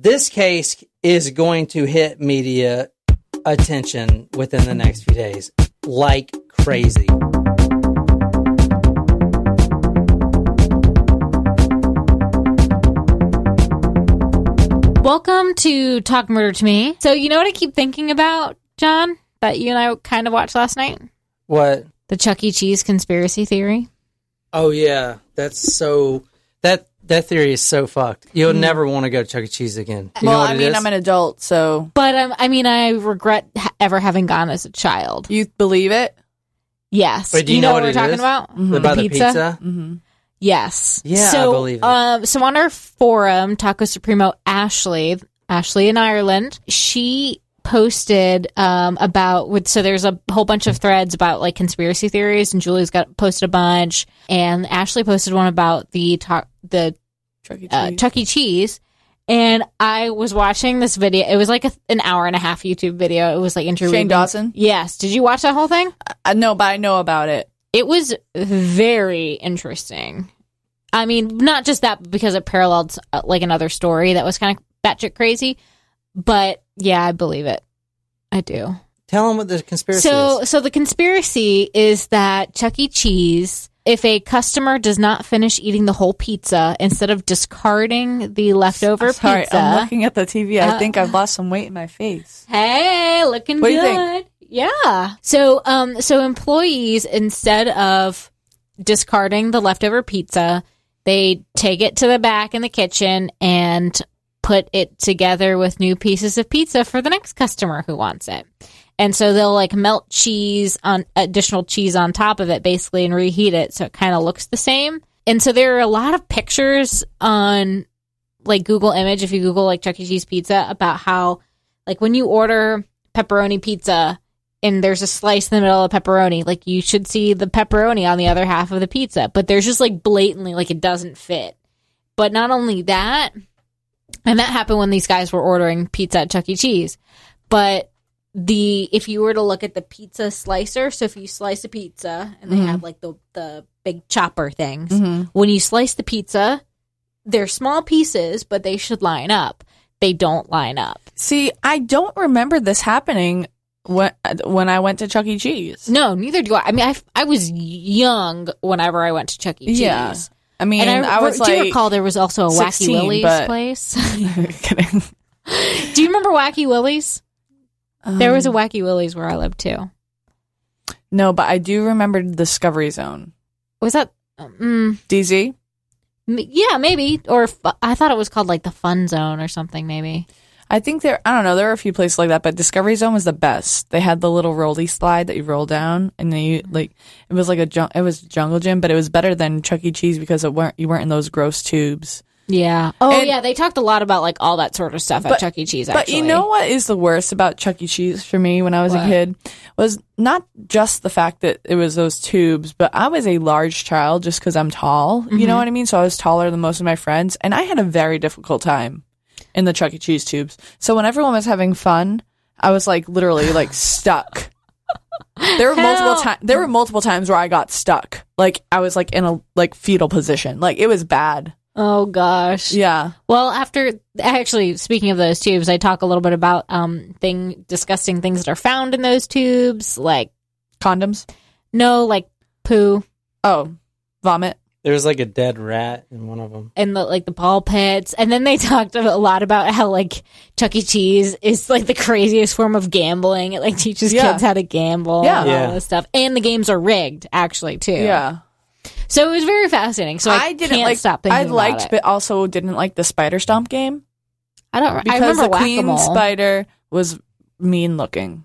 this case is going to hit media attention within the next few days like crazy. Welcome to Talk Murder to Me. So, you know what I keep thinking about, John, that you and I kind of watched last night? What? The Chuck E. Cheese conspiracy theory. Oh yeah, that's so that that theory is so fucked. You'll never want to go to Chuck E. Cheese again. You know well, what I mean, is? I'm an adult, so But um, I mean, I regret ha- ever having gone as a child. you believe it? Yes. Wait, do you know, know what what we're talking is? about? about the pizza. Mm-hmm. Yes. Yeah, I so, believe it. Um, so on our forum, Taco Supremo Ashley, Ashley in Ireland, she posted um about with so there's a whole bunch of threads about like conspiracy theories and Julie's got posted a bunch and Ashley posted one about the talk the Chuck E. uh, Cheese. Chuck E. Cheese. And I was watching this video. It was like a, an hour and a half YouTube video. It was like interweaving. Shane Dawson. Yes. Did you watch that whole thing? I know, but I know about it. It was very interesting. I mean, not just that, because it paralleled uh, like another story that was kind of batshit crazy. But yeah, I believe it. I do. Tell them what the conspiracy So, is. so the conspiracy is that Chuck E. Cheese, if a customer does not finish eating the whole pizza, instead of discarding the leftover Sorry, pizza, I'm looking at the TV. I Uh, think I've lost some weight in my face. Hey, looking What good. Yeah. So, um, so employees instead of discarding the leftover pizza, they take it to the back in the kitchen and put it together with new pieces of pizza for the next customer who wants it. And so they'll like melt cheese on additional cheese on top of it basically and reheat it so it kind of looks the same. And so there are a lot of pictures on like Google image if you Google like Chuck E. Cheese pizza about how like when you order pepperoni pizza and there's a slice in the middle of pepperoni, like you should see the pepperoni on the other half of the pizza, but there's just like blatantly like it doesn't fit. But not only that, and that happened when these guys were ordering pizza at Chuck E. Cheese, but the if you were to look at the pizza slicer, so if you slice a pizza and they mm-hmm. have like the the big chopper things, mm-hmm. when you slice the pizza, they're small pieces, but they should line up. They don't line up. See, I don't remember this happening when when I went to Chuck E. Cheese. No, neither do I. I mean, I, I was young whenever I went to Chuck E. Cheese. Yeah. I mean, And I, I, was do like, you recall there was also a Wacky 16, Willie's but- place? kidding. do you remember Wacky Willie's? There Um, was a Wacky Willie's where I lived too. no, but I do remember Discovery Zone. Was that? Mm, DZ. m- yeah, maybe. Or fu- I thought it was called like the Fun Zone or something. Maybe. I think there. I don't know. There are a few places like that, but Discovery Zone was the best. They had the little rolly slide that you roll down, and then you like it was like a jun- it was jungle gym, but it was better than Chuck E. Cheese because it weren't you weren't in those gross tubes. Yeah. Oh And- yeah, they talked a lot about like all that sort of stuff at Chuck E. Cheese. But you know what is the worst about Chuck E. Cheese for me when I was What? a kid was not just the fact that it was those tubes, but I was a large child just because I'm tall. You Mm-hmm. know what I mean? So I was taller than most of my friends, and I had a very difficult time in the Chuck E. Cheese tubes. So when everyone was having fun, I was like literally like stuck. There were multiple times. There were multiple times where I got stuck. Like I was like in a like fetal position. Like it was bad. Oh gosh. Yeah. Well, after actually speaking of those tubes, I talk a little bit about um thing disgusting things that are found in those tubes, like Condoms. no, like poo Oh, vomit. There's like a dead rat in one of them. and the like the ball pits, and then they talked a lot about how like Chuck E. Cheese is like the craziest form of gambling. It like teaches Yeah. kids how to gamble, Yeah. and all Yeah. this stuff, and the games are rigged actually too. Yeah. So it was very fascinating. So I, didn't can't like. stop thinking I liked, but also didn't like the spider stomp game I don't. I because remember the queen whack-a-mole. spider was mean looking.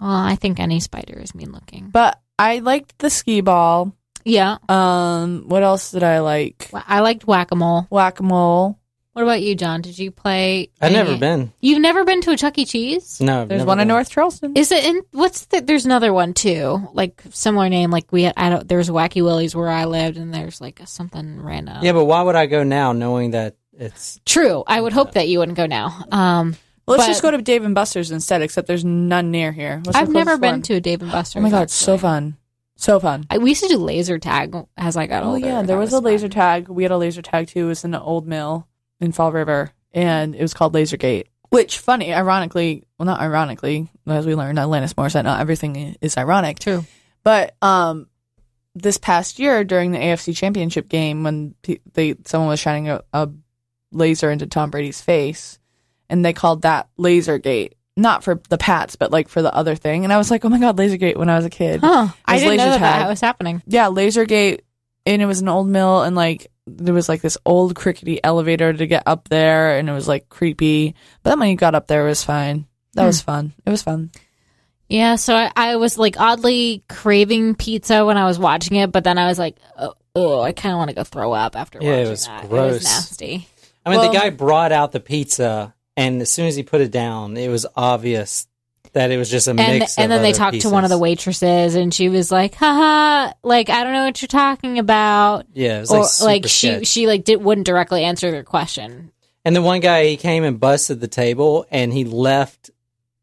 Well, I think any spider is mean looking. But I liked the skee ball. Yeah, Um, what else did I like? I liked whack a mole. Whack a mole. What about you, John? Did you play? I've any- never been. You've never been to a Chuck E. Cheese? No, I've There's never one in been. North Charleston. Is it in what's the? There's another one too, like similar name. Like we had, I don't. There's Wacky Willie's where I lived, and there's like a, something random. Yeah, but why would I go now, knowing that it's True. I would hope that you wouldn't go now. Um, Well, let's but- just go to Dave and Buster's instead. Except there's none near here. What's the I've never closest been one? to a Dave and Buster's. Oh my god, it's so actually. fun, so fun. I, we used to do laser tag as I got Oh older. yeah, there that was, a laser tag. We had a laser tag too. It was in the old mill in Fall River. and it was called Lasergate. Which, funny, ironically, well, not ironically, as we learned, Alanis Morissette, not everything is ironic. True. But um, this past year during the AFC Championship game, when they someone was shining a, a laser into Tom Brady's face, and they called that Lasergate, not for the Pats, but like for the other thing. And I was like, oh my god, Lasergate! When I was a kid, Huh. It I didn't know that, that was happening. yeah, Lasergate, and it was an old mill, and like there was like this old crickety elevator to get up there, and it was like creepy. But then when you got up there, it was fine. That was hmm. fun. It was fun. Yeah, so I, I was like oddly craving pizza when I was watching it, but then I was like, oh, oh I kind of want to go throw up after Yeah, it watching was that. It gross. was nasty. I mean, Well- the guy brought out the pizza, and as soon as he put it down, it was obvious that it was just a And mix. and of then they other talked to one of the waitresses, and she was like, haha, like I don't know what you're talking about. Yeah, it was Or like, like, she sketch. she like did wouldn't directly answer their question. And the one guy, he came and busted the table, and he left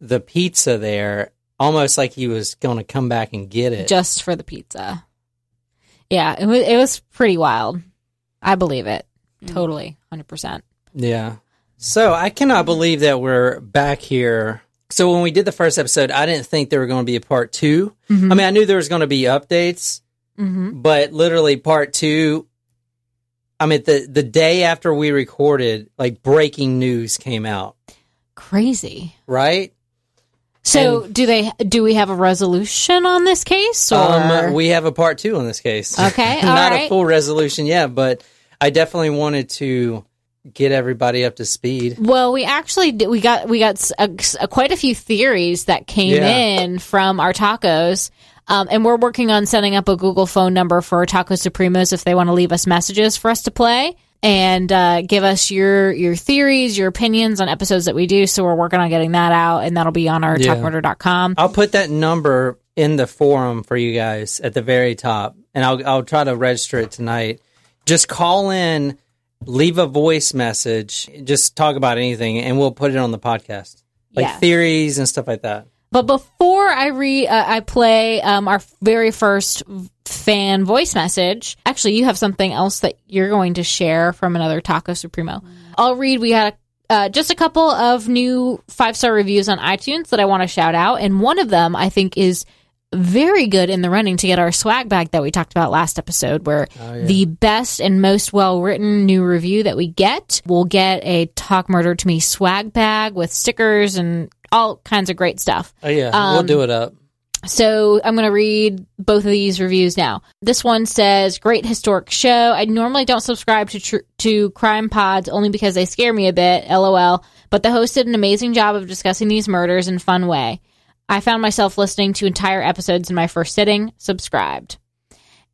the pizza there, almost like he was going to come back and get it. just for the pizza. Yeah, it was it was pretty wild. I believe it hmm. totally, hundred percent. Yeah. So I cannot believe that we're back here. So when we did the first episode, I didn't think there were going to be a part 2 I mean, I knew there was going to be updates, Mm-hmm. but literally part two. I mean, the the day after we recorded, like breaking news came out, Crazy. right? So And- do they? Do we have a resolution on this case? Or Um, we have a part two on this case. Okay, all not a full resolution yet, but I definitely wanted to get everybody up to speed. well, we actually did, we got we got a, a- quite a few theories that came Yeah. in from our tacos. Um, and we're working on setting up a Google phone number for Taco Supremos if they want to leave us messages for us to play and uh, give us your your theories, your opinions on episodes that we do. So we're working on getting that out, and that'll be on our Yeah. talkmurder.com. I'll put that number in the forum for you guys at the very top, and I'll I'll try to register it tonight. Just call in, leave a voice message, just talk about anything, and we'll put it on the podcast, like Yeah. theories and stuff like that. But before I re uh, I play um, our very first fan voice message. Actually, you have something else that you're going to share from another Taco Supremo. I'll read. We had uh, just a couple of new five star reviews on iTunes that I want to shout out, and one of them I think is very good in the running to get our swag bag that we talked about last episode, where the best and most well written new review that we get will get a Talk Murder to Me swag bag with stickers and all kinds of great stuff. Oh yeah, Um, we'll do it up. So I'm going to read both of these reviews now. This one says, "Great historic show. I normally don't subscribe to tr- to crime pods only because they scare me a bit. LOL. But the host did an amazing job of discussing these murders in a fun way. I found myself listening to entire episodes in my first sitting. Subscribed.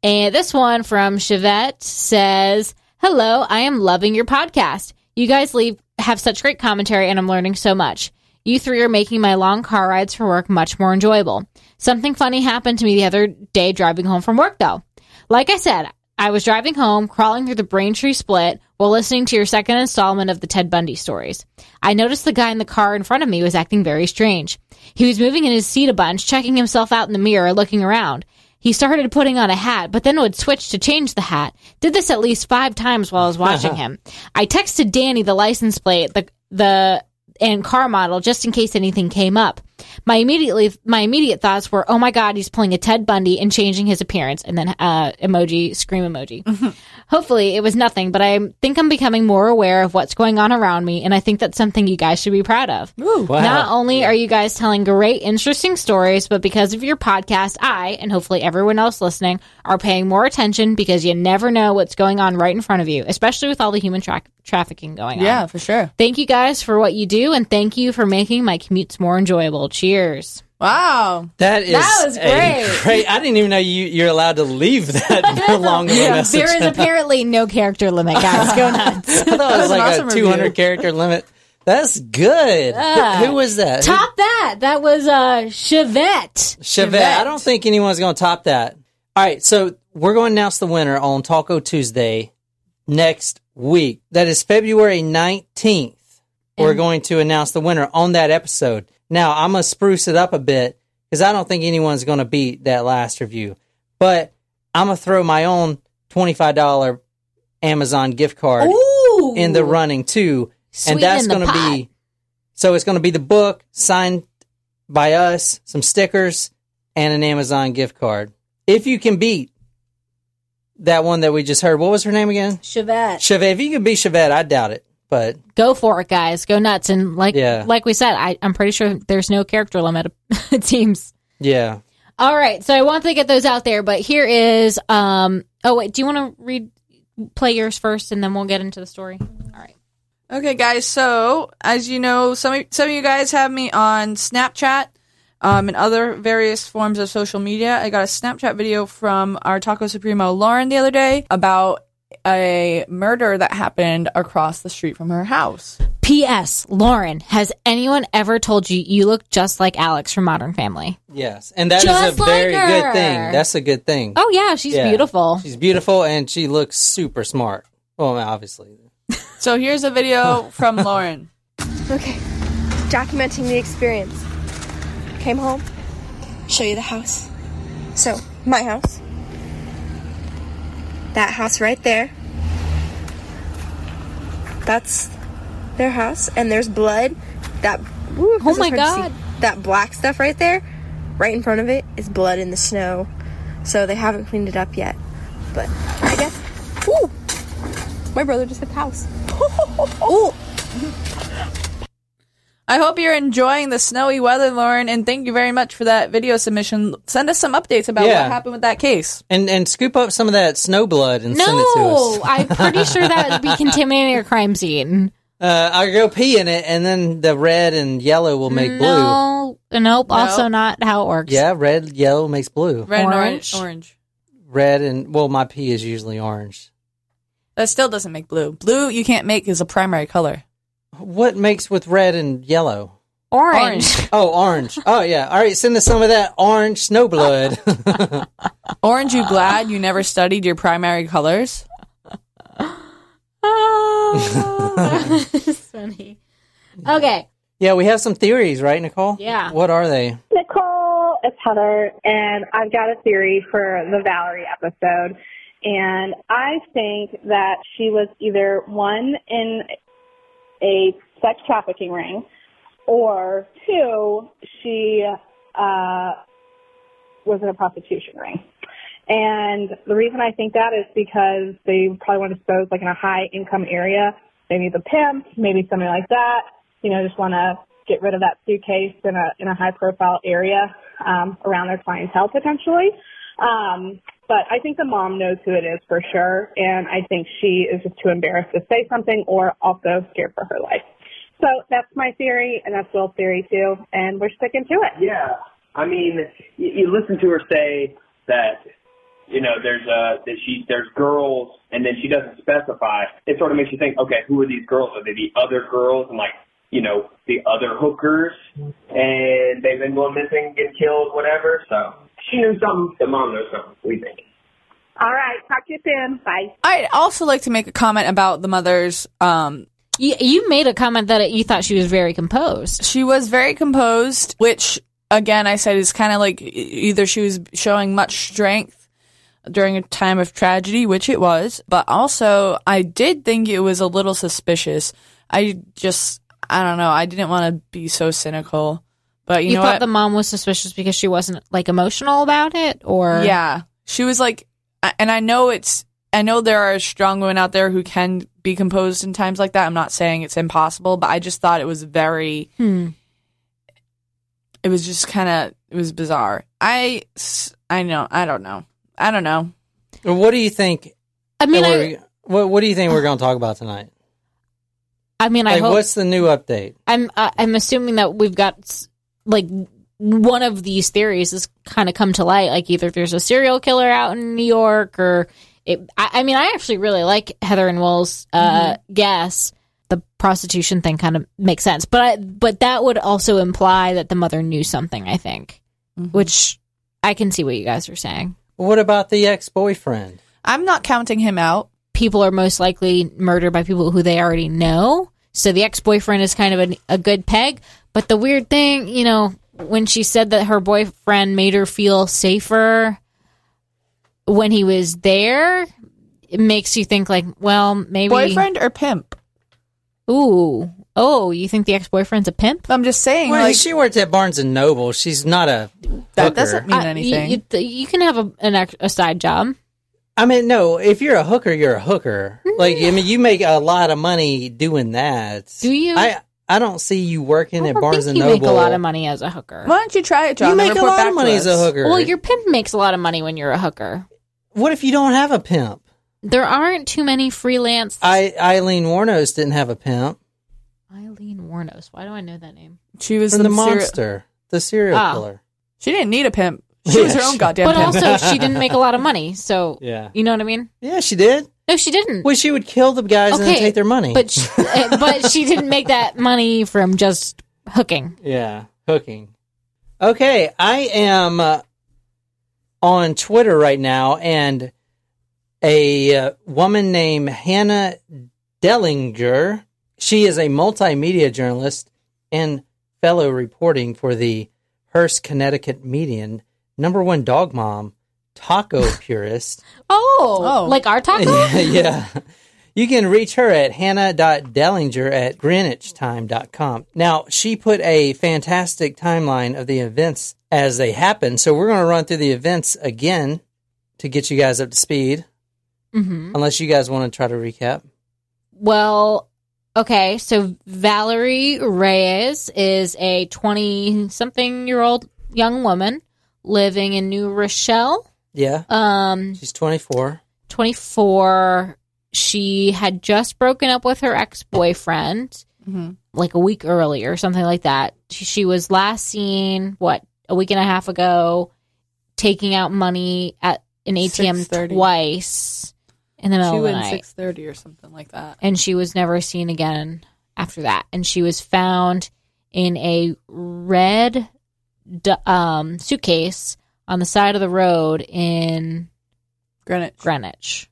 And this one from Chevette says, Hello, I am loving your podcast. You guys leave have such great commentary and I'm learning so much. You three are making my long car rides for work much more enjoyable. Something funny happened to me the other day driving home from work though. Like I said, I was driving home, crawling through the Braintree split while listening to your second installment of the Ted Bundy stories. I noticed the guy in the car in front of me was acting very strange. He was moving in his seat a bunch, checking himself out in the mirror, looking around. He started putting on a hat, but then would switch to change the hat. Did this at least five times while I was watching him. I texted Danny the license plate, the the and car model just in case anything came up. My immediately my immediate thoughts were, "Oh my god, he's pulling a Ted Bundy and changing his appearance." And then uh emoji scream emoji. Hopefully, it was nothing, but I think I'm becoming more aware of what's going on around me, and I think that's something you guys should be proud of. Wow. Not only are you guys telling great, interesting stories, but because of your podcast, I, and hopefully everyone else listening, are paying more attention because you never know what's going on right in front of you, especially with all the human tra- trafficking going on. Yeah, for sure. Thank you guys for what you do, and thank you for making my commutes more enjoyable. Cheers. Wow. That is That was great. great. I didn't even know you you're allowed to leave that long of a message. There is apparently no character limit, guys. Go nuts. I thought was was like awesome a 200 review. character limit. That's good. Who, who was that? Who- Top that. That was uh Chevette. Chevette. I don't think anyone's going to top that. All right, so we're going to announce the winner on Taco Tuesday next week. That is February 19th. We're going to announce the winner on that episode. Now, I'm going to spruce it up a bit because I don't think anyone's going to beat that last review. But I'm going to throw my own $25 Amazon gift card Ooh. in the running too. and that's going to be so it's going to be the book signed by us, some stickers, and an Amazon gift card. If you can beat that one that we just heard, what was her name again? Chevette. Chevette. If you can beat Chevette, I doubt it, but Go for it, guys. Go nuts. And like Yeah. like we said, I, I'm pretty sure there's no character limit. It seems. yeah. All right, so I want to get those out there, but here is um oh wait, do you want to read play yours first and then we'll get into the story? All right. Okay, guys. So, as you know, some of, some of you guys have me on Snapchat um, and other various forms of social media. I got a Snapchat video from our Taco Supremo Lauren the other day about a murder that happened across the street from her house. PS, Lauren, has anyone ever told you you look just like Alex from Modern Family? Yes. And that is Just a like very her. good thing. That's a good thing. Oh yeah, she's Yeah. beautiful. She's beautiful and she looks super smart. Well, obviously. So, here's a video from Lauren. Okay, documenting the experience. Came home, show you the house. So, my house. That house right there. That's their house, and there's blood. That woo, oh is my hard to see. God. That black stuff right there, right in front of it, is blood in the snow. So they haven't cleaned it up yet. But I guess. Ooh, my brother just hit the house. Ooh. I hope you're enjoying the snowy weather, Lauren, and thank you very much for that video submission. Send us some updates about Yeah. what happened with that case. And and scoop up some of that snow blood and send it to No. I'm pretty sure that would be contaminating a crime scene. Uh, I'll go pee in it, and then the red and yellow will make blue. No, nope. Also, not how it works. Yeah, red, yellow makes blue. Red Orange? and orange. Orange. Red and well, my pee is usually orange. That still doesn't make blue. Blue you can't make is a primary color. What makes with red and yellow? Orange. Oh, orange. Oh yeah. All right, send us some of that orange snow blood. Orange, you glad you never studied your primary colors? That's funny. Okay. yeah, we have some theories, right, Nicole? Yeah. What are they? Nicole, it's Heather, and I've got a theory for the Valerie episode. And I think that she was either one in a sex trafficking ring, or two, she uh, was in a prostitution ring. And the reason I think that is because they probably want to expose like in a high income area, maybe the pimp, maybe something like that. You know, just want to get rid of that suitcase in a in a high profile area um, around their clientele potentially. Um, but I think the mom knows who it is for sure, and I think she is just too embarrassed to say something, or also scared for her life. So that's my theory, and that's Will's theory too, and we're sticking to it. Yeah, I mean, you, you listen to her say that, you know, there's uh that she there's girls, and then she doesn't specify. It sort of makes you think, okay, who are these girls? Are they the other girls, and like, you know, the other hookers, and they've been going missing, get killed, whatever. So she knew something. The mom knows something. We think. All right, talk to you soon. Bye. I'd also like to make a comment about the mother's. Um, You, you made a comment that you thought she was very composed. she was very composed, which again I said is kind of like either she was showing much strength during a time of tragedy, which it was, but also I did think it was a little suspicious. I just I don't know. I didn't want to be so cynical, but you, You, know thought what? the mom was suspicious because she wasn't like emotional about it, or Yeah. She was like, and I know it's, I know there are strong women out there who can be composed in times like that. I'm not saying it's impossible, but I just thought it was very, Hmm. it was just kind of, it was bizarre. I, s- I know, I don't know. I don't know. What do you think? I mean, I, what What do you think we're going to talk about tonight? I mean, I hope what's the new update? I'm uh, I'm assuming that we've got s- like one of these theories has kind of come to light. Like either there's a serial killer out in New York, or it. I, I mean, I actually really like Heather and Will's uh, guess. The prostitution thing kind of makes sense, but I, but that would also imply that the mother knew something. I think, which I can see what you guys are saying. What about the ex boyfriend? I'm not counting him out. People are most likely murdered by people who they already know. So the ex boyfriend is kind of a, a good peg. But the weird thing, you know, when she said that her boyfriend made her feel safer when he was there, it makes you think like, well, maybe Boyfriend or pimp? Ooh. Oh, you think the ex boyfriend's a pimp? I'm just saying, Well, like she worked at Barnes and Noble. She's not a that hooker. doesn't mean I- anything. You, you, you can have a, an ex, a side job. I mean, no. If you're a hooker, you're a hooker. Like, I mean, you make a lot of money doing that. Do you? I I don't see you working at don't Barnes think and you Noble. make a lot of money as a hooker. Why don't you try it, John? You and make a report lot back of to money as a us? hooker. Well, your pimp makes a lot of money when you're a hooker. what if you don't have a pimp? There aren't too many freelance. I Aileen Wuornos didn't have a pimp Aileen Wuornos. Why do I know that name? She was from the, serial- monster, the serial Ah. killer. She didn't need a pimp. She was Yeah, her own she- goddamn But pimp. also, she didn't make a lot of money. So, Yeah, you know what I mean? yeah, she did. No, she didn't. Well, she would kill the guys and then take their money. But she, uh, but she didn't make that money from just hooking. Yeah, hooking. Okay, I am uh, on Twitter right now, and a uh, woman named Hannah Dellinger. She is a multimedia journalist and fellow reporting for the Hearst, Connecticut Median, number one dog mom, taco purist. Oh, Oh. like our taco? yeah, yeah. You can reach her at hannah.dellinger at greenwichtime.com. Now, she put a fantastic timeline of the events as they happen. So we're going to run through the events again to get you guys up to speed, hmm unless you guys want to try to recap. Well, okay. So Valerie Reyes is a 20 something year old young woman living in New Rochelle. Yeah. Um, She's 24. 24. She had just broken up with her ex boyfriend Mhm. like a week earlier, something like that. She, she was last seen, what, a week and a half ago, taking out money at an ATM 6:30. twice in the middle She of the night. six thirty or something like that. and she was never seen again after that. And she was found in a red um, suitcase on the side of the road in Greenwich. Greenwich,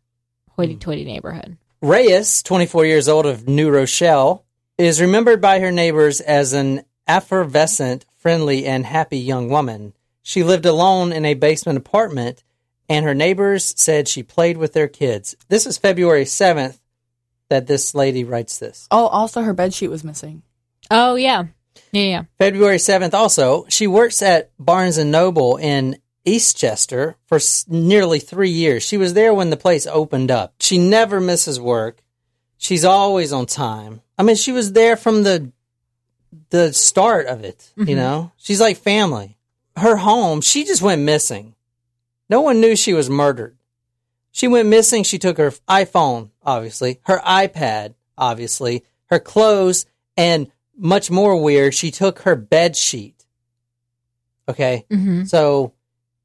hoity-toity hmm. neighborhood. Reyes, 24 years old of New Rochelle, is remembered by her neighbors as an effervescent, friendly, and happy young woman. She lived alone in a basement apartment, and her neighbors said she played with their kids. This is February 7th that this lady writes this. Oh, also her bed sheet was missing. Oh yeah, yeah, yeah. February 7th also, she works at Barnes & Noble in Eastchester for s- nearly three years. She was there when the place opened up. She never misses work. She's always on time. I mean, she was there from the the start of it, you know? She's like family. Her home, she just went missing. No one knew she was murdered. She went missing. She took her iPhone, obviously, her iPad, obviously, her clothes, and much more weird, she took her bed sheet. Okay. hmm So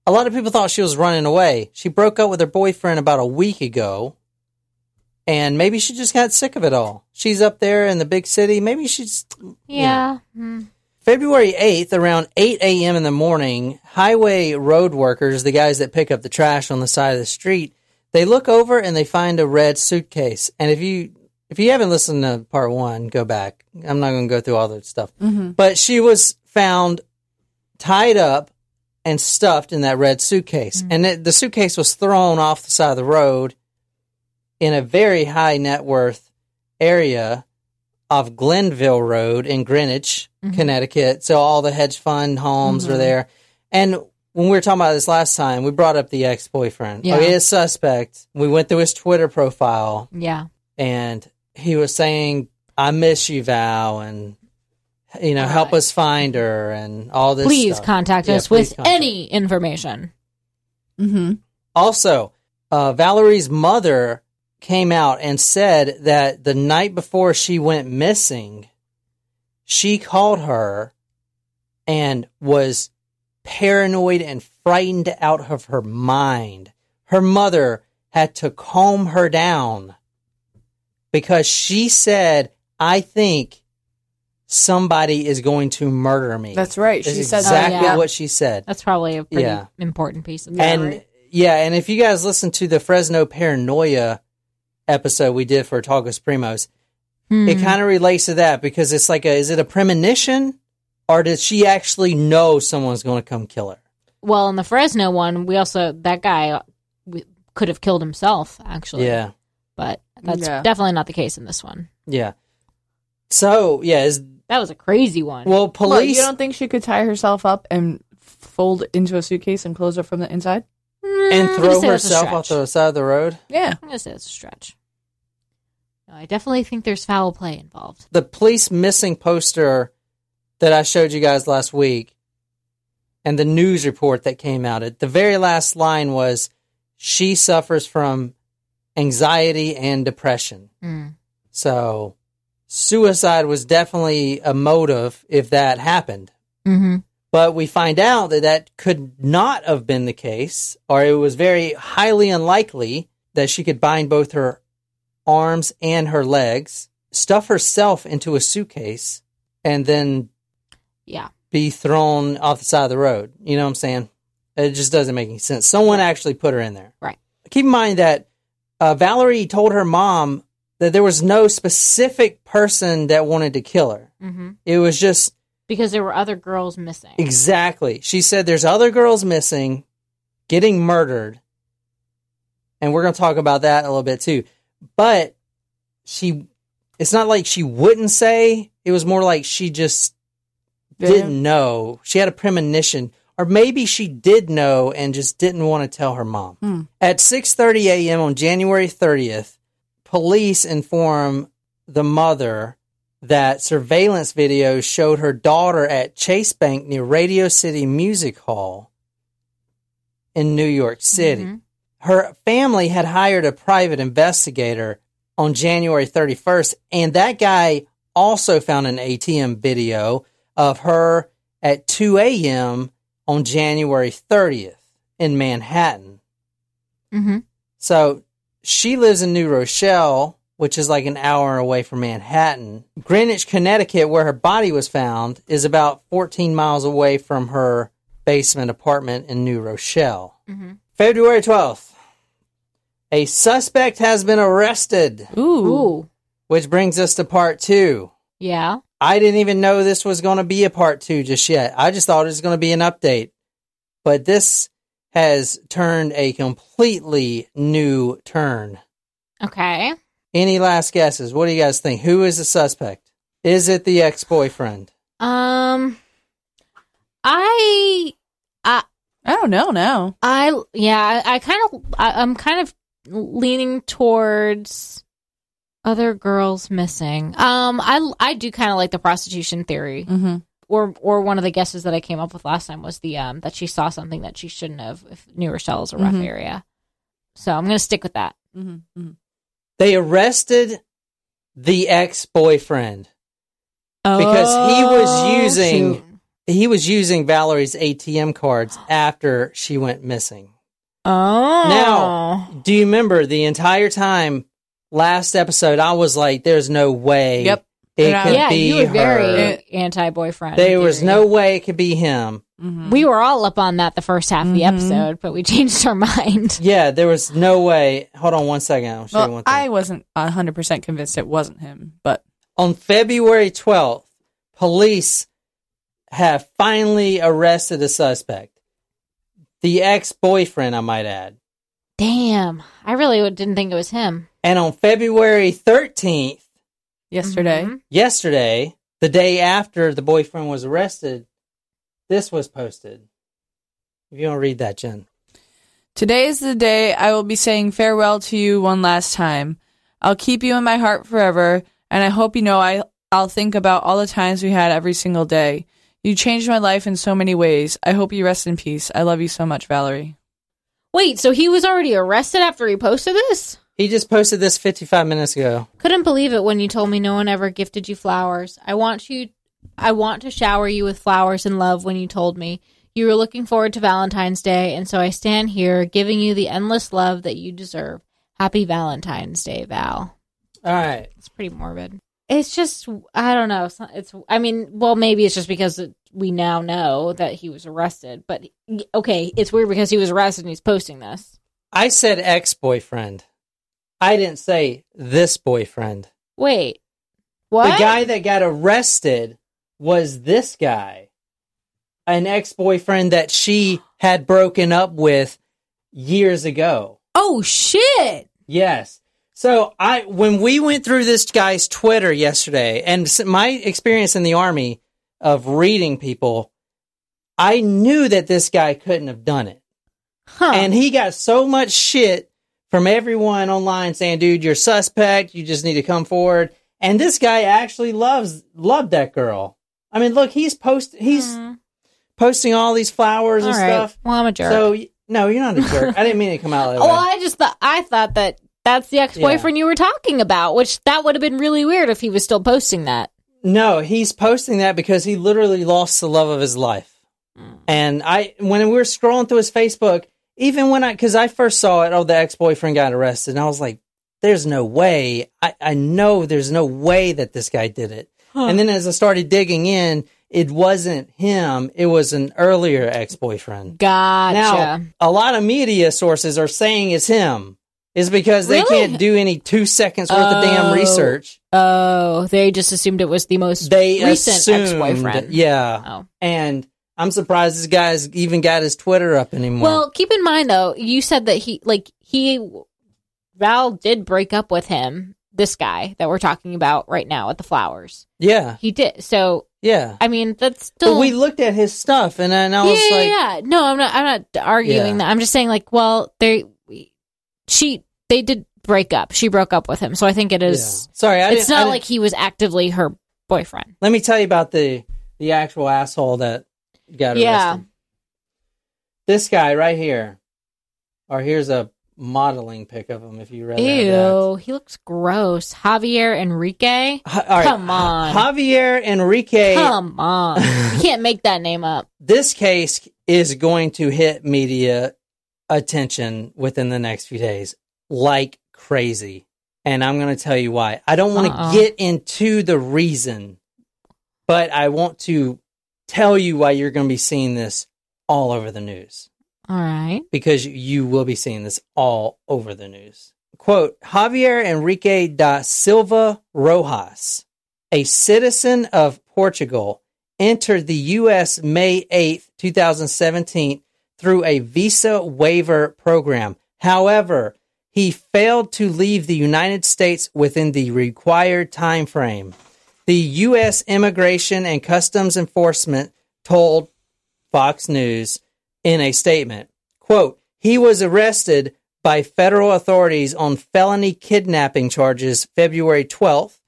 a lot of people thought she was running away. She broke up with her boyfriend about a week ago. And maybe she just got sick of it all. She's up there in the big city. Maybe she's Yeah. Mm. February 8th, around 8 a.m. in the morning, highway road workers, the guys that pick up the trash on the side of the street, they look over and they find a red suitcase. And if you if you haven't listened to part one, go back. I'm not going to go through all that stuff. But she was found tied up and stuffed in that red suitcase. Mm-hmm. And it, the suitcase was thrown off the side of the road in a very high net worth area of Glenville Road in Greenwich, mm-hmm. Connecticut. So all the hedge fund homes are mm-hmm. there. And when we were talking about this last time, we brought up the ex boyfriend. Yeah. Oh, his suspect. We went through his Twitter profile Yeah. and he was saying, I miss you, Val, and you know, help us find her and all this. Please stuff. contact Yeah, us please with contact. any information. Mm-hmm. Also, uh, Valerie's mother came out and said that the night before she went missing, she called her and was paranoid and frightened out of her mind. Her mother had to calm her down because she said, I think somebody is going to murder me. That's right. She said exactly Oh, yeah. what she said. That's probably a pretty Yeah. important piece of that. and memory. yeah, and if you guys listen to the Fresno paranoia episode we did for Taco Supremos, Hmm. it kind of relates to that because it's like a is it a premonition or does she actually know someone's going to come kill her? well, in the Fresno one, we also that guy we, could have killed himself actually. Yeah, but that's Yeah. definitely not the case in this one. yeah. So yeah, is That was a crazy one. well What, police you don't think she could tie herself up and fold into a suitcase and close it from the inside? Mm, and throw gonna say that's a herself off the side of the road. Yeah. I'm gonna say it's a stretch. No, I definitely think there's foul play involved. The police missing poster that I showed you guys last week and the news report that came out, it the very last line was she suffers from anxiety and depression. Mm. So suicide was definitely a motive if that happened. Mm-hmm. But we find out that that could not have been the case, or it was very highly unlikely that she could bind both her arms and her legs, stuff herself into a suitcase, and then Yeah. be thrown off the side of the road. You know what I'm saying? It just doesn't make any sense. Someone actually put her in there. Right. Keep in mind that uh, Valerie told her mom that there was no specific person that wanted to kill her. Mm-hmm. It was just Because there were other girls missing. Exactly. She said there's other girls missing, getting murdered. And we're going to talk about that a little bit too. But she, it's not like she wouldn't say. It was more like she just didn't know. She had a premonition. Or maybe she did know and just didn't want to tell her mom. Hmm. At 6:30 a.m. on January 30th, police inform the mother that surveillance video showed her daughter at Chase Bank near Radio City Music Hall in New York City. Mhm. Her family had hired a private investigator on January 31st, and that guy also found an ATM video of her at 2 a.m. on January 30th in Manhattan. Mm-hmm. So she lives in New Rochelle, which is like an hour away from Manhattan. Greenwich, Connecticut, where her body was found, is about 14 miles away from her basement apartment in New Rochelle. Mm-hmm. February 12th, a suspect has been arrested, Ooh. Ooh. which brings us to part two. Yeah. I didn't even know this was going to be a part two just yet. I just thought it was going to be an update. But this has turned a completely new turn. Okay. Any last guesses? What do you guys think? Who is the suspect? Is it the ex boyfriend? Um, I, I I don't know now. I, yeah, I, I kind of, I, I'm kind of leaning towards other girls missing. Um, I, I do kind of like the prostitution theory, Mm-hmm. Or, or one of the guesses that I came up with last time was the um that she saw something that she shouldn't have. If New Rochelle is a rough Mhm. area, so I'm gonna stick with that. Mm-hmm. Mm-hmm. They arrested the ex boyfriend because he was using he was using Valerie's ATM cards after she went missing. Oh, Now, do you remember the entire time last episode I was like there's no way Yep. It And could yeah, be you were her. very anti-boyfriend. there was no way it could be him. Mm-hmm. We were all up on that the first half of the Mhm. episode, but we changed our mind. Yeah, there was no way. Hold on one second. I'll show you Well, one thing. I wasn't hundred percent convinced it wasn't him, but On February 12th, police have finally arrested a suspect. The ex boyfriend, I might add. Damn, I really didn't think it was him. And on February 13th, yesterday. Mhm. yesterday, the day after the boyfriend was arrested, this was posted. If you want to read that, Jen. Today is the day I will be saying farewell to you one last time. I'll keep you in my heart forever, and I hope you know I, I'll think about all the times we had every single day. You changed my life in so many ways. I hope you rest in peace. I love you so much, Valerie. Wait, so he was already arrested after he posted this? He just posted this 55 minutes ago. Couldn't believe it when you told me no one ever gifted you flowers. I want you I want to shower you with flowers and love when you told me. You were looking forward to Valentine's Day, and so I stand here giving you the endless love that you deserve. Happy Valentine's Day, Val. All right. It's pretty morbid. It's just I don't know. It's, not, it's I mean, well, maybe it's just because it, we now know that he was arrested. But okay, it's weird because he was arrested and he's posting this. I said ex boyfriend. I didn't say this boyfriend. Wait, what? The guy that got arrested was this guy, an ex boyfriend that she had broken up with years ago. oh shit! Yes. So I, when we went through this guy's Twitter yesterday, and my experience in the army of reading people, I knew that this guy couldn't have done it, Huh. and he got so much shit from everyone online saying, "Dude, you're suspect. You just need to come forward." And this guy actually loves loved that girl. I mean, look, he's post he's Mhm. posting all these flowers All and right. stuff. Well, I'm a jerk. So no, you're not a jerk. I didn't mean to come out that well, way. I just thought I thought that that's the ex-boyfriend you were talking about, which that would have been really weird if he was still posting that. No, he's posting that because he literally lost the love of his life. And I, when we were scrolling through his Facebook, even when I, because I first saw it, oh, the ex boyfriend got arrested, and I was like, "There's no way. I, I know there's no way that this guy did it." And then as I started digging in, it wasn't him. It was an earlier ex boyfriend. Gotcha. Now, a lot of media sources are saying it's him. Is because they Really? can't do any two seconds worth of damn Oh. research. oh, they just assumed it was the most They recent assumed, ex-boyfriend. Yeah. Oh. And I'm surprised this guy's even got his Twitter up anymore. Well, keep in mind though, you said that he like he Val did break up with him. This guy that we're talking about right now at the flowers, yeah, he did. So yeah. I mean, that's still But we looked at his stuff, and then I yeah, was yeah, like, yeah. No, I'm not. I'm not arguing Yeah. that. I'm just saying, like, well, they, she, they did break up. She broke up with him, so I think it is. yeah. sorry, I It's didn't- like he was actively her boyfriend. Let me tell you about the the actual asshole that got arrested. Yeah. This guy right here, or here's a modeling pic of him. If you read that. Ew, he looks gross. Javier Enrique. Ha- all right. Come on. Javier Enrique. Come on, you can't make that name up. this case is going to hit media attention within the next few days like crazy. And I'm going to tell you why. I don't want to Uh-oh. get into the reason, but I want to tell you why you're going to be seeing this all over the news All right. because you will be seeing this all over the news. Quote Javier Enrique da Silva Rojas, a citizen of Portugal, entered the U.S. May 8th, 2017, through a visa waiver program. However, he failed to leave the United States within the required time frame. The U.S. Immigration and Customs Enforcement told Fox News in a statement, quote, he was arrested by federal authorities on felony kidnapping charges February 12th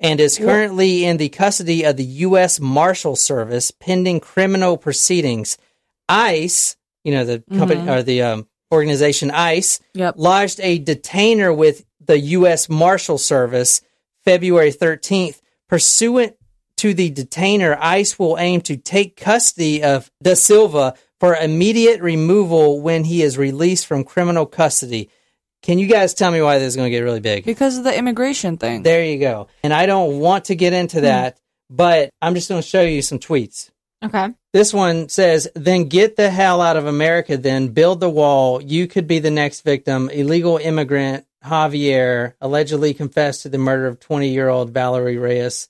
and is currently in the custody of the U.S. Marshal Service pending criminal proceedings. ICE, you know, the company or the um, organization ICE, Yep. lodged a detainer with the U.S. Marshal Service February 13th. Pursuant to the detainer, ICE will aim to take custody of Da Silva for immediate removal when he is released from criminal custody. Can you guys tell me why this is going to get really big? Because of the immigration thing. There you go. And I don't want to get into hmm. that, but I'm just going to show you some tweets. Okay. This one says, then get the hell out of America, then build the wall. You could be the next victim. Illegal immigrant Javier allegedly confessed to the murder of 20 year old Valerie Reyes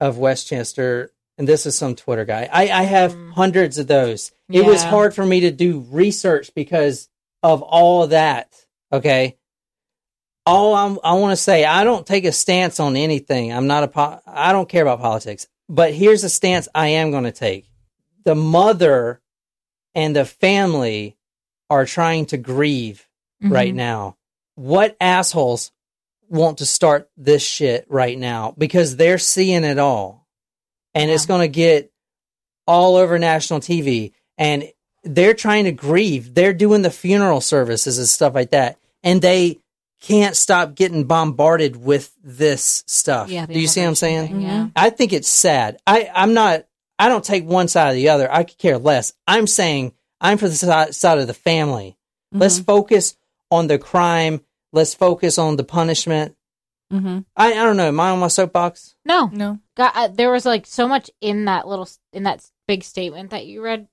of Westchester. And this is some Twitter guy. I, I have hundreds of those. It was hard for me to do research because of all of that. Okay. All I'm, I want to say, I don't take a stance on anything. I'm not a, po- I don't care about politics. But here's a stance I am going to take. The mother and the family are trying to grieve right Mhm. now. What assholes want to start this shit right now because they're seeing it all. And it's going to get all over national TV and they're trying to grieve. They're doing the funeral services and stuff like that. And they can't stop getting bombarded with this stuff. Yeah. Do you see what I'm saying? thing, mm-hmm. Yeah. I think it's sad. I, I'm not, I don't take one side or the other. I could care less. I'm saying I'm for the side, side of the family. Let's focus on the crime. Let's focus on the punishment. Mm-hmm. I, I don't know. Am I on my soapbox? No. No. God, uh, there was like so much in that little in that big statement that you read.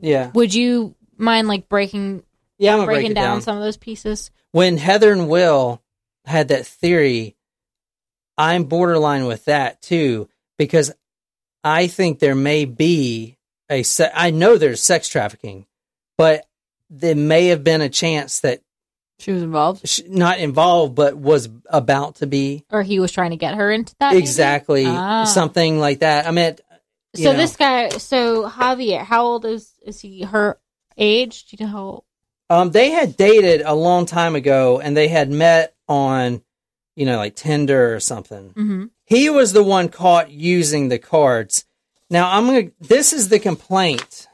Yeah. Would you mind like breaking Yeah, I'm going to break breaking down, down. some of those pieces? when Heather and Will had that theory, I'm borderline with that too because I think there may be a se- I know there's sex trafficking, but there may have been a chance that She was involved. sh- not involved, but was about to be Or he was trying to get her into that. exactly Ah. something like that. I mean, So know. this guy, so Javier, how old is is he? Her age? Do you know how? Old? Um, they had dated a long time ago, and they had met on, you know, like Tinder or something. Mm-hmm. He was the one caught using the cards. Now I'm gonna. This is the complaint,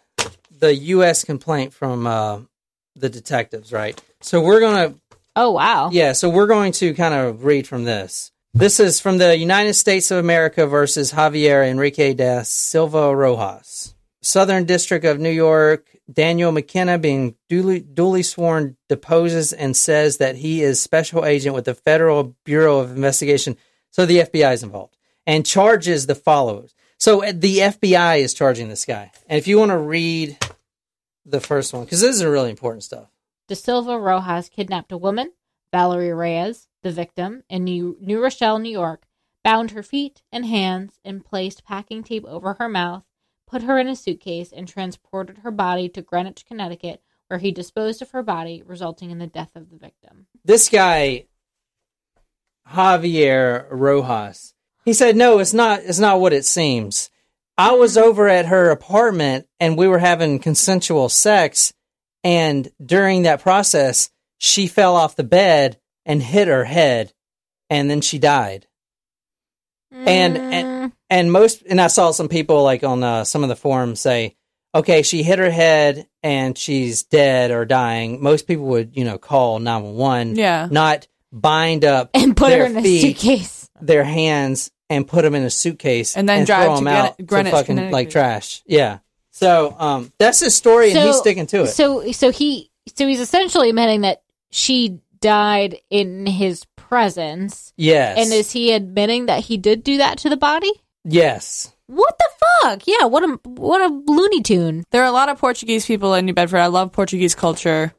the U.S. complaint from uh, the detectives, right? So we're gonna Oh wow. Yeah, so we're going to kind of read from this. This is from the United States of America versus Javier Enrique da Silva Rojas. Southern District of New York, Daniel McKenna, being duly, duly sworn, deposes and says that he is special agent with the Federal Bureau of Investigation. So the FBI is involved and charges the followers. So the FBI is charging this guy. And if you want to read the first one, because this is really important stuff. De Silva Rojas kidnapped a woman, Valerie Reyes, the victim, in New, New Rochelle, New York, bound her feet and hands, and placed packing tape over her mouth, put her in a suitcase, and transported her body to Greenwich, Connecticut, where he disposed of her body, resulting in the death of the victim. this guy Javier Rojas. He said, "No, it's not. It's not what it seems. I was over at her apartment and we were having consensual sex, and during that process, she fell off the bed and hit her head, and then she died. And- and- And most, and I saw some people like on uh, some of the forums say." Okay, she hit her head and she's dead or dying. Most people would, you know, call 911 Yeah. not bind up and put her in a suitcase. their hands, and put them in a suitcase, And then drive throw to them out Greenwich, to fucking like trash. Yeah. So um, that's his story, and he's sticking to it. So, so he, so he's essentially admitting that she died in his presence, yes. and is he admitting that he did do that to the body? yes. What the fuck? Yeah, what a what a Looney Tune. There are a lot of Portuguese people in New Bedford. I love Portuguese culture.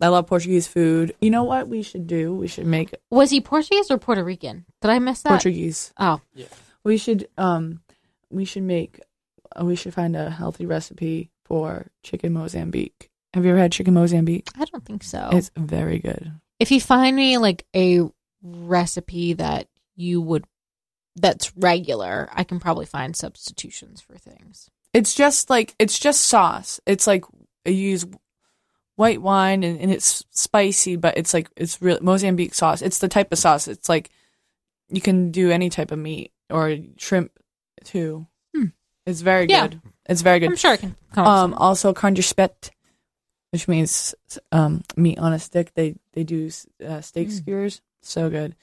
I love Portuguese food. You know what we should do? We should make Was he Portuguese or Puerto Rican? Did I miss that? Portuguese. Oh, Yeah. We should um we should make uh, we should find a healthy recipe for chicken Mozambique. Have you ever had chicken Mozambique? I don't think so. It's very good. if you find me like a recipe that you would that's regular, I can probably find substitutions for things. It's just like it's just sauce. It's like you use white wine and, and it's spicy, but it's like it's real Mozambique sauce. It's the type of sauce. It's like you can do any type of meat or shrimp too. Hmm. It's very Yeah. good. It's very good. I'm sure I can come up Um, with also carnespet, which means um meat on a stick. They they do uh, steak Mm. skewers. So good.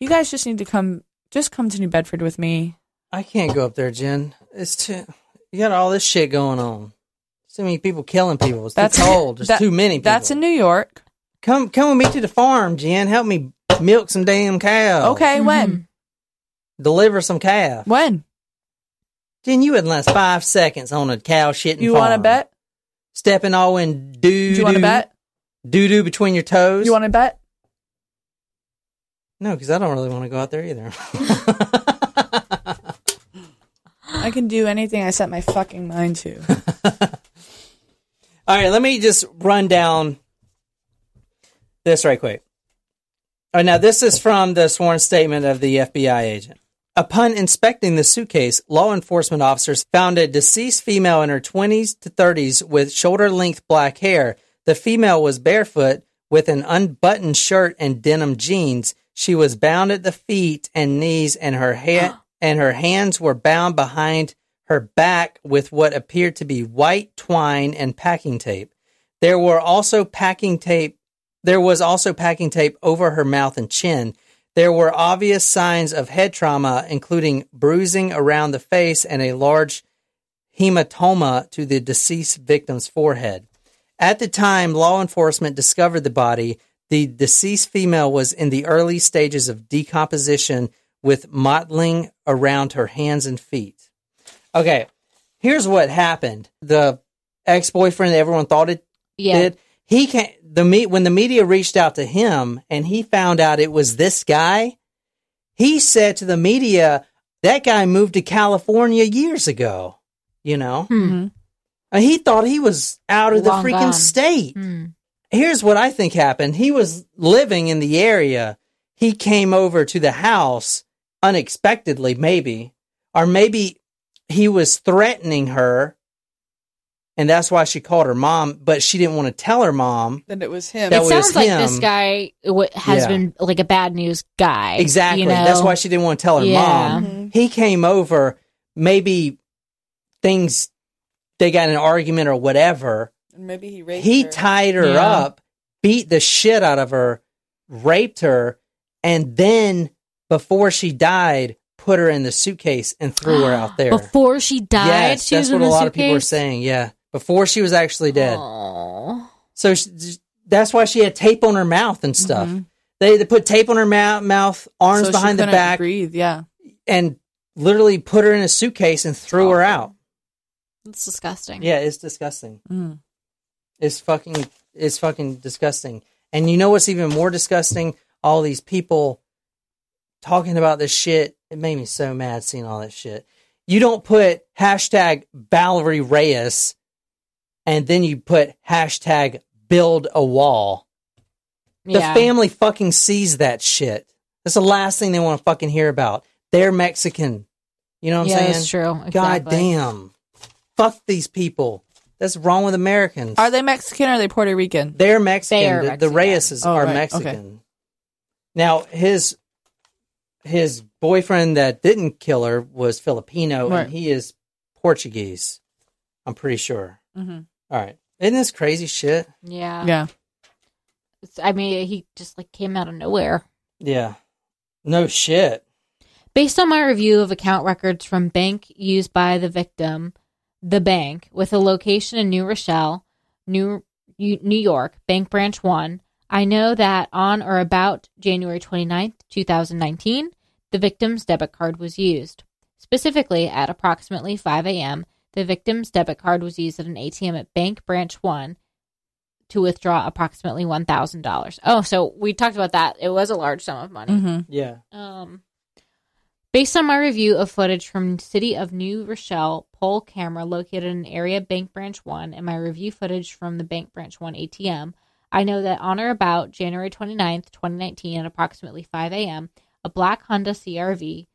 You guys just need to come. Just come to New Bedford with me. I can't go up there, Jen. It's too. You got all this shit going on. So many people killing people. It's That's too cold. There's that- too many people. That's in New York. come come with me to the farm, Jen. Help me milk some damn cow. Okay, Mhm. when? Deliver some calf. When? Jen, you wouldn't last five seconds on a cow shitting You want to farm. bet? Stepping all in doo Do you want to bet? Doo doo between your toes. You want to bet? No, because I don't really want to go out there either. I can do anything I set my fucking mind to. All right, let me just run down this right quick. All right, now this is from the sworn statement of the FBI agent. Upon inspecting the suitcase, law enforcement officers found a deceased female in her 20s to 30s with shoulder length black hair. The female was barefoot with an unbuttoned shirt and denim jeans. She was bound at the feet and knees and her hair and her hands were bound behind her back with what appeared to be white twine and packing tape. There were also packing tape there was also packing tape over her mouth and chin. There were obvious signs of head trauma, including bruising around the face and a large hematoma to the deceased victim's forehead. At the time law enforcement discovered the body, the deceased female was in the early stages of decomposition with mottling around her hands and feet. Okay, here's what happened. The ex boyfriend everyone thought it Yeah. did. He can the meet when the media reached out to him and he found out it was this guy. He said to the media, "That guy moved to California years ago." You know, Hmm. and he thought he was out of the freaking gone. state. Hmm. here's what I think happened. He was living in the area. He came over to the house unexpectedly, maybe, or maybe he was threatening her. And that's why she called her mom, but she didn't want to tell her mom. Then it was him. That it was sounds like him. this guy has Yeah. been like a bad news guy. Exactly. you know? That's why she didn't want to tell her Yeah. mom. Mm-hmm. He came over, maybe things, they got an argument or whatever. Maybe he raped her He her. tied her Yeah. up, beat the shit out of her, raped her, and then before she died, put her in the suitcase and threw her out there. Before she died, yes, she that's what a lot of people are saying. Yeah, before she was actually dead. Aw. So she, that's why she had tape on her mouth and stuff. Mm-hmm. They, they put tape on her mouth, mouth arms So behind the back, Breathe. Yeah. and literally put her in a suitcase and threw her out. It's disgusting. Yeah, it's disgusting. Mm. It's fucking it's fucking disgusting. And you know what's even more disgusting? All these people talking about this shit. It made me so mad seeing all that shit. You don't put hashtag Valerie Reyes and then you put hashtag build a wall. The Yeah. family fucking sees that shit. That's the last thing they want to fucking hear about. They're Mexican. You know what I'm yeah, saying? that's true. God damn. Fuck these people. That's wrong with Americans. Are they Mexican or are they Puerto Rican? They're Mexican. They the, the Mexican. Reyes Oh, are right. Mexican. Now his his boyfriend that didn't kill her was Filipino, Right. and he is Portuguese. I'm pretty sure. Mhm. All right, isn't this crazy shit? Yeah. Yeah. It's- I mean, he just like came out of nowhere. Yeah, no shit. Based on my review of account records from bank used by the victim, the bank with a location in New Rochelle, New New York, Bank Branch 1, I know that on or about January 29th, 2019, the victim's debit card was used. Specifically, at approximately 5 a.m., the victim's debit card was used at an ATM at Bank Branch 1 to withdraw approximately $1,000. Oh, so we talked about that. It was a large sum of money. Mm-hmm. Yeah, Um, based on my review of footage from City of New Rochelle poll camera located in area Bank Branch 1 and my review footage from the Bank Branch 1 ATM, I know that on or about January 29th, 2019 at approximately 5 a.m., a black Honda CRV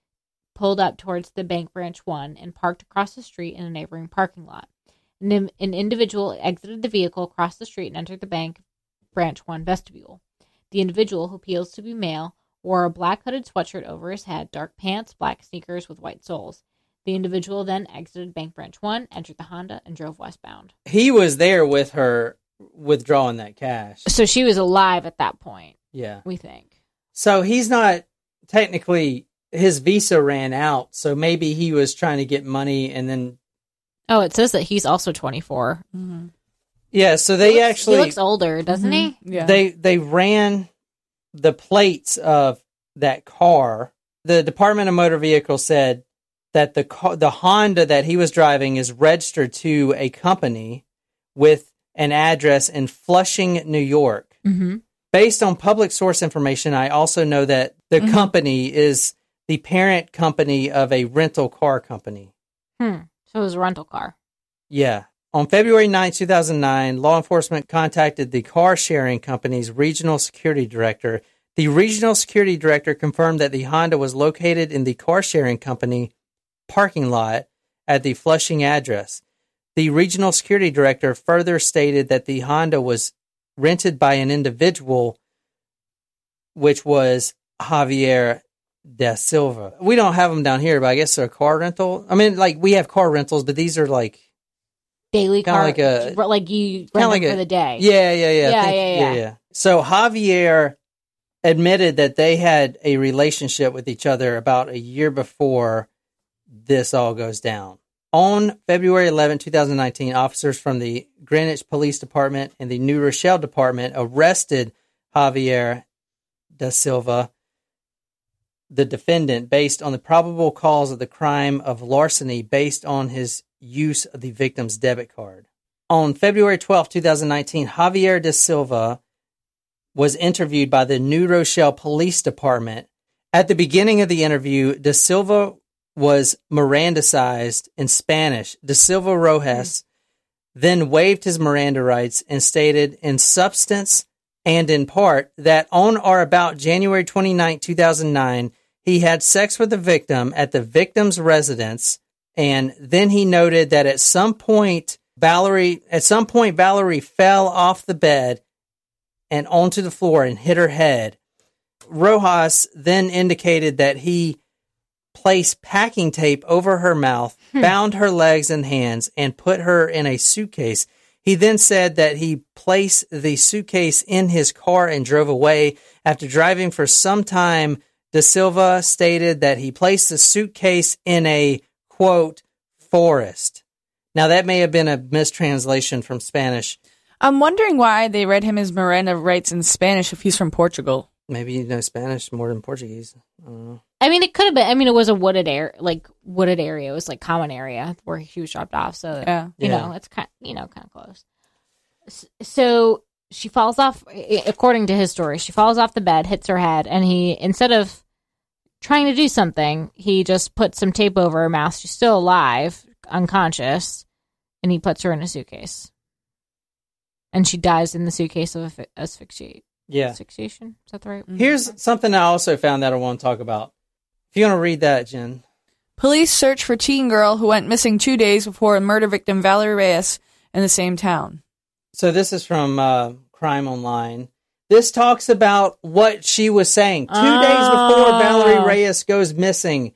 pulled up towards the Bank Branch 1 and parked across the street in a neighboring parking lot. An, an individual exited the vehicle, crossed the street, and entered the Bank Branch 1 vestibule. The individual, who appeals to be male, wore a black hooded sweatshirt over his head, dark pants, black sneakers with white soles. The individual then exited Bank Branch 1, entered the Honda, and drove westbound. he was there with her withdrawing that cash. So she was alive at that point, Yeah, we think. so he's not technically his visa ran out, so maybe he was trying to get money and then Oh, it says that he's also 24. Mm-hmm. yeah. So they he looks, actually he looks older, doesn't he? Yeah. they they ran the plates of that car. The Department of Motor Vehicles said that the car, the Honda that he was driving is registered to a company with an address in Flushing, New York. Mm-hmm. Based on public source information, I also know that the company is the parent company of a rental car company. Hmm. So it was a rental car. Yeah. On February 9, 2009, law enforcement contacted the car sharing company's regional security director. The regional security director confirmed that the Honda was located in the car sharing company parking lot at the Flushing address. The regional security director further stated that the Honda was rented by an individual, which was Javier Da Silva. We don't have them down here, but I guess they're a car rental. I mean, like we have car rentals, but these are like Daily car. like a- like you rent like for a- the day. Yeah, yeah, yeah. Yeah, Think- yeah, yeah. So Javier admitted that they had a relationship with each other about a year before this all goes down. On February 11, 2019, officers from the Greenwich Police Department and the New Rochelle Department arrested Javier da Silva, the defendant, based on the probable cause of the crime of larceny based on his use of the victim's debit card. On February 12, 2019, Javier da Silva was interviewed by the New Rochelle Police Department. At the beginning of the interview, da Silva was Mirandized in Spanish. De Silva Rojas, then waived his Miranda rights and stated in substance and in part that on or about January 29, 2009, he had sex with the victim at the victim's residence. And then he noted that at some point, Valerie, at some point, Valerie fell off the bed and onto the floor and hit her head. Rojas then indicated that he placed packing tape over her mouth, hmm. bound her legs and hands, and put her in a suitcase. He then said that he placed the suitcase in his car and drove away. After driving for some time, De Silva stated that he placed the suitcase in a quote forest. Now that may have been a mistranslation from Spanish. I'm wondering why they read him as Miranda writes in Spanish if he's from Portugal. Maybe you know Spanish more than Portuguese. I don't know. I mean, it could have been. I mean, it was a wooded area, like wooded area. It was like common area where he was dropped off. So Yeah. you Yeah. know, it's kind, you know, kind of close. So she falls off. According to his story, she falls off the bed, hits her head, and he instead of trying to do something, he just puts some tape over her mouth. She's still alive, unconscious, and he puts her in a suitcase. And she dies in the suitcase of asphy- asphyxiate. Yeah. Asphyxiation? Is that the right? Here's something I also found that I want to talk about. You want to read that, Jen. Police search for teen girl who went missing two days before a murder victim Valerie Reyes in the same town. So this is from uh, Crime Online. This talks about what she was saying. Two days before Ah. Valerie Reyes goes missing,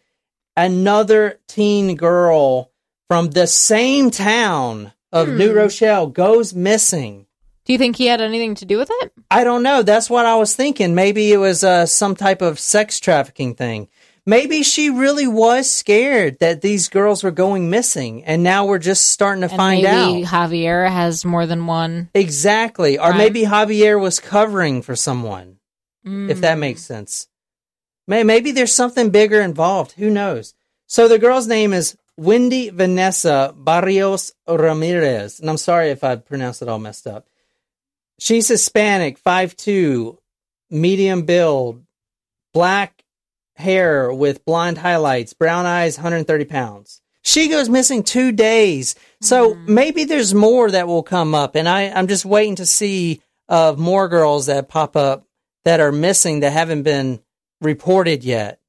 another teen girl from the same town of New Rochelle goes missing. Do you think he had anything to do with it? I don't know. That's what I was thinking. Maybe it was uh, some type of sex trafficking thing. Maybe she really was scared that these girls were going missing, and now we're just starting to And find maybe out. Javier has more than one. Exactly. Or maybe Javier was covering for someone, if that mm. makes sense. Maybe there's something bigger involved. Who knows? So the girl's name is Wendy Vanessa Barrios Ramirez. And I'm sorry if I pronounced it all messed up. She's Hispanic, 5'2, medium build, black hair with blonde highlights, brown eyes, 130 pounds. She goes missing two days. So mm-hmm. maybe there's more that will come up. And I, I'm just waiting to see of more girls that pop up that are missing that haven't been reported yet.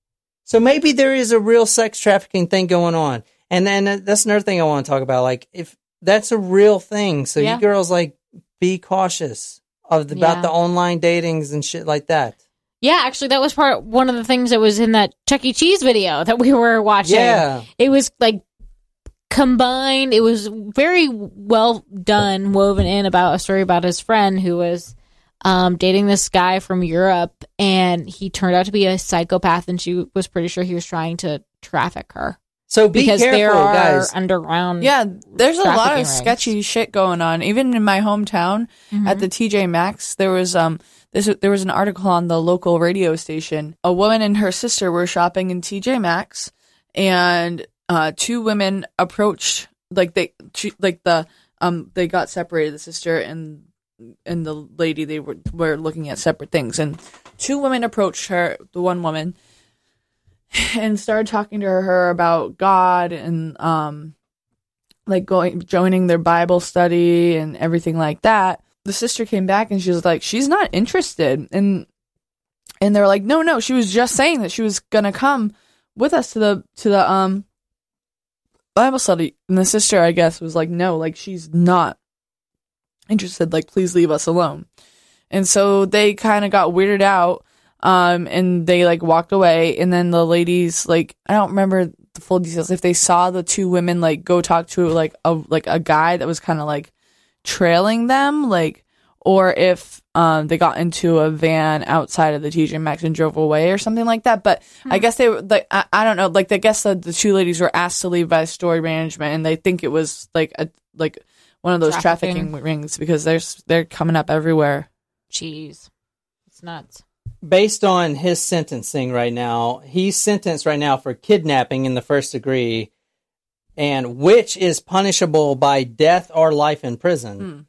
So maybe there is a real sex trafficking thing going on. And then uh, that's another thing I want to talk about. Like if that's a real thing. So Yeah. you girls like be cautious of the, about the online datings and shit like that. Yeah, actually, that was part one of the things that was in that Chuck E. Cheese video that we were watching. Yeah. it was like combined. It was very well done, woven in about a story about his friend who was um, dating this guy from Europe, and he turned out to be a psychopath, and she was pretty sure he was trying to traffic her So be because careful, there are guys. underground. Yeah, there's a lot of rings. sketchy shit going on. Even in my hometown at the TJ Maxx, there was um this there was an article on the local radio station. A woman and her sister were shopping in TJ Maxx, and uh, two women approached like they she, like the um they got separated. The sister and and the lady they were were looking at separate things, and two women approached her. The one woman and started talking to her about God and um like going joining their Bible study and everything like that. The sister came back and she was like, she's not interested. And and they're like, no, no, she was just saying that she was gonna come with us to the to the um Bible study. And the sister, I guess, was like, no, like she's not interested. Like, please leave us alone. And so they kind of got weirded out. Um, and they like walked away. And then the ladies, like, I don't remember the full details. If they saw the two women like go talk to like a like a guy that was kind of like trailing them, like, or if um they got into a van outside of the TJ Maxx and drove away or something like that. But I guess they were like I, I don't know. Like I guess the, the two ladies were asked to leave by story management, and they think it was like a like one of those Trafficking. trafficking rings because they're they're coming up everywhere. Jeez, it's nuts. based on his sentencing right now, he's sentenced right now for kidnapping in the first degree, and which is punishable by death or life in prison. Hmm.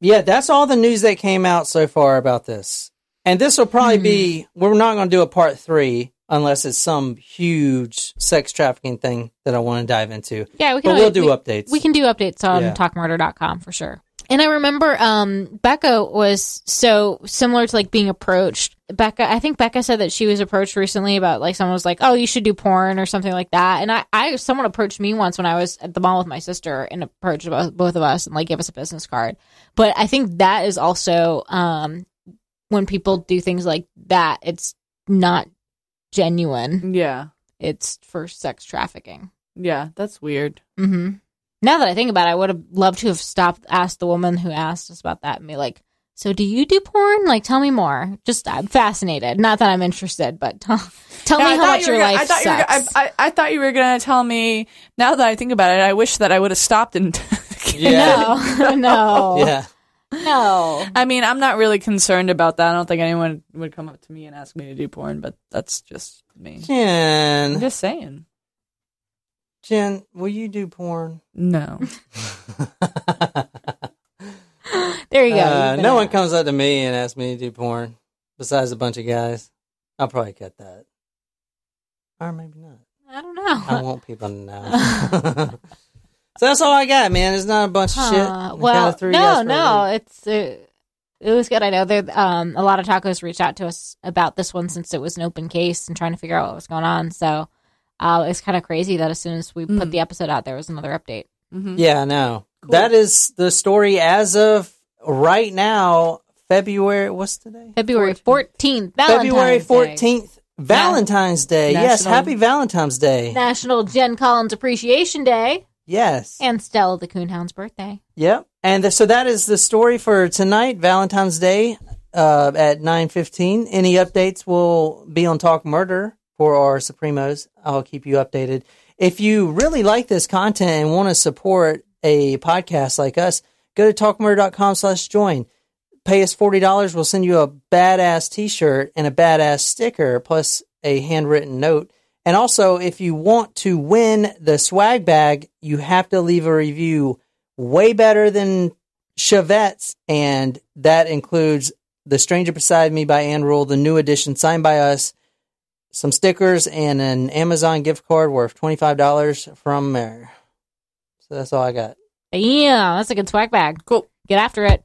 Yeah, that's all the news that came out so far about this. And this will probably be, hmm. we're not going to do a part three unless it's some huge sex trafficking thing that I want to dive into. Yeah, we can. But we'll do we, updates. We can do updates on Yeah. talkmurder.com for sure. And I remember um, Becca was so similar to like being approached. Becca, I think Becca said that she was approached recently about like someone was like, "Oh, you should do porn" or something like that. And I, I someone approached me once when I was at the mall with my sister and approached both, both of us and like gave us a business card. But I think that is also um, when people do things like that, it's not genuine. Yeah. It's for sex trafficking. Yeah. That's weird. hmm Now that I think about it, I would have loved to have stopped, asked the woman who asked us about that, and be like, "So, do you do porn? Like, tell me more." Just, I'm fascinated. Not that I'm interested, but tell, tell Yeah, me I how much you were your gonna- life I thought you were. gonna- I, I, I thought you were gonna tell me. Now that I think about it, I wish that I would have stopped and. Yeah. no, no, Yeah. no. I mean, I'm not really concerned about that. I don't think anyone would come up to me and ask me to do porn, but that's just me. I'm just saying. Jen, will you do porn? No. There you go. Uh, no one comes up to me and asks me to do porn besides a bunch of guys. I'll probably cut that. Or maybe not. I don't know. I want people to know. so that's all I got, man. It's not a bunch of shit. Uh, well, no, no, it's uh, it was good. I know there um a lot of tacos reached out to us about this one since it was an open case and trying to figure out what was going on. So uh, it's kind of crazy that as soon as we put Mm. the episode out, there was another update. Mhm. Yeah, I know. That is the story as of right now, February. What's today? February fourteenth, February 14th, Valentine's Day. Yes, happy Valentine's Day. National Jen Collins Appreciation Day, Yes. and Stella the Coonhound's birthday. Yep. And th- so that is the story for tonight, Valentine's Day, uh, at 9.15. Any updates will be on Talk Murder for our Supremos. I'll keep you updated. If you really like this content and want to support a podcast like us, go to talkmurder.com slash join. Pay us $40. We'll send you a badass t-shirt and a badass sticker plus a handwritten note. And also, if you want to win the swag bag, you have to leave a review way better than Chevette's, and that includes The Stranger Beside Me by Ann Rule, the new edition signed by us, some stickers, and an Amazon gift card worth $25 from there. So that's all I got. Yeah, that's a good swag bag. Cool. Get after it.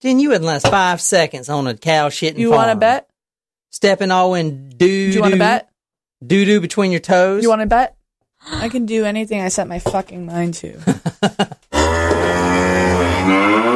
Then you wouldn't last five seconds on a cow shitting You want to bet? Stepping all in doo Do you want to bet? Doo doo between your toes. You want to bet? I can do anything I set my fucking mind to.